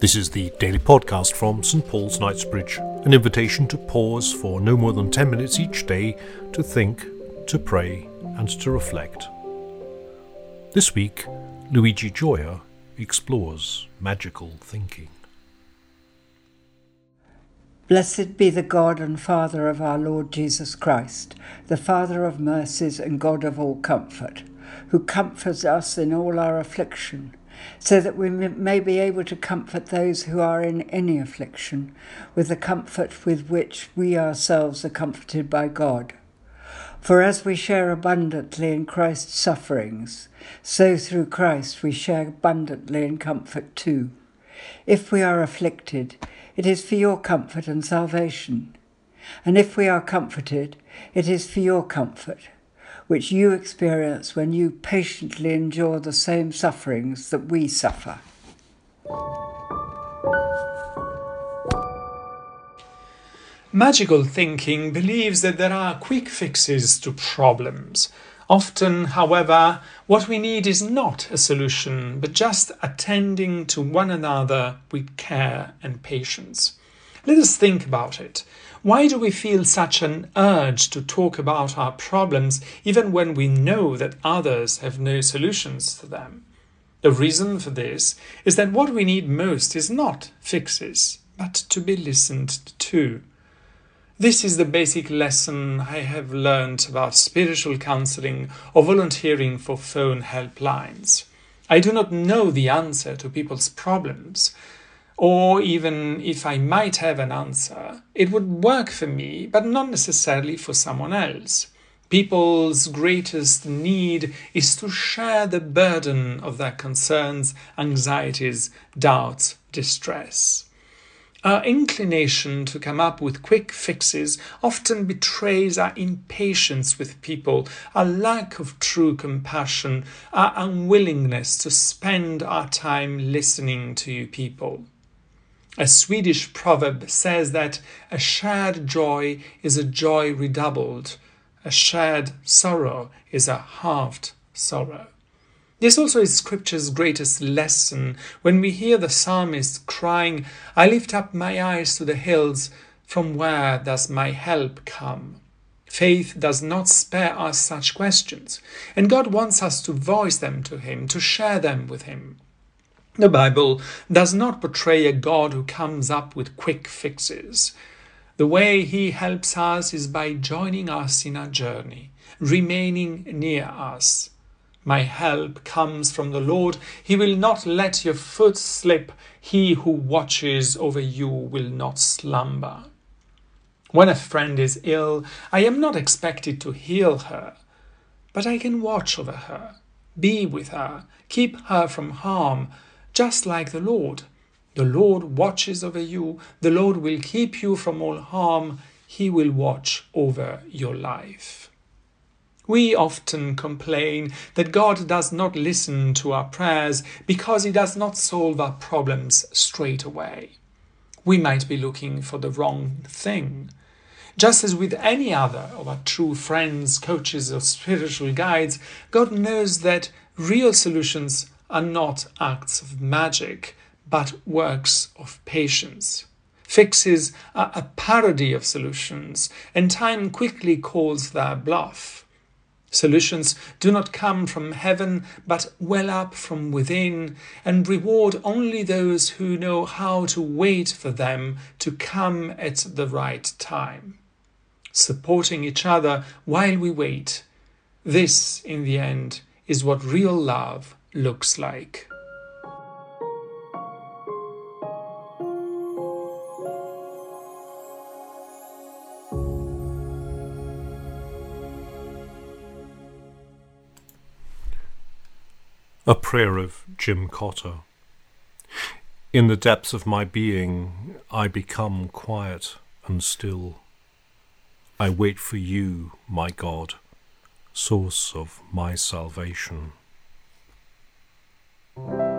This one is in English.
This is the daily podcast from St Paul's Knightsbridge, an invitation to pause for no more than 10 minutes each day to think, to pray, and to reflect. This week, Luigi Gioia explores magical thinking. Blessed be the God and Father of our Lord Jesus Christ, the Father of mercies and God of all comfort, who comforts us in all our affliction so that we may be able to comfort those who are in any affliction with the comfort with which we ourselves are comforted by God. For as we share abundantly in Christ's sufferings, so through Christ we share abundantly in comfort too. If we are afflicted, it is for your comfort and salvation. And if we are comforted, it is for your comfort which you experience when you patiently endure the same sufferings that we suffer. Magical thinking believes that there are quick fixes to problems. Often, however, what we need is not a solution, but just attending to one another with care and patience. Let us think about it. Why do we feel such an urge to talk about our problems even when we know that others have no solutions to them? The reason for this is that what we need most is not fixes, but to be listened to. This is the basic lesson I have learned about spiritual counseling or volunteering for phone helplines. I do not know the answer to people's problems, or even if I might have an answer, it would work for me, but not necessarily for someone else. People's greatest need is to share the burden of their concerns, anxieties, doubts, distress. Our inclination to come up with quick fixes often betrays our impatience with people, our lack of true compassion, our unwillingness to spend our time listening to you people. A Swedish proverb says that a shared joy is a joy redoubled, a shared sorrow is a halved sorrow. This also is Scripture's greatest lesson when we hear the psalmist crying, I lift up my eyes to the hills, from where does my help come? Faith does not spare us such questions, and God wants us to voice them to Him, to share them with Him. The Bible does not portray a God who comes up with quick fixes. The way he helps us is by joining us in our journey, remaining near us. My help comes from the Lord. He will not let your foot slip. He who watches over you will not slumber. When a friend is ill, I am not expected to heal her, but I can watch over her, be with her, keep her from harm just like the Lord. The Lord watches over you, the Lord will keep you from all harm, He will watch over your life. We often complain that God does not listen to our prayers because He does not solve our problems straight away. We might be looking for the wrong thing. Just as with any other of our true friends, coaches, or spiritual guides, God knows that real solutions are not acts of magic, but works of patience. Fixes are a parody of solutions, and time quickly calls their bluff. Solutions do not come from heaven, but well up from within, and reward only those who know how to wait for them to come at the right time. Supporting each other while we wait. This, in the end, is what real love looks like. A prayer of Jim Cotter. In the depths of my being, I become quiet and still. I wait for you, my God, source of my salvation. Thank you.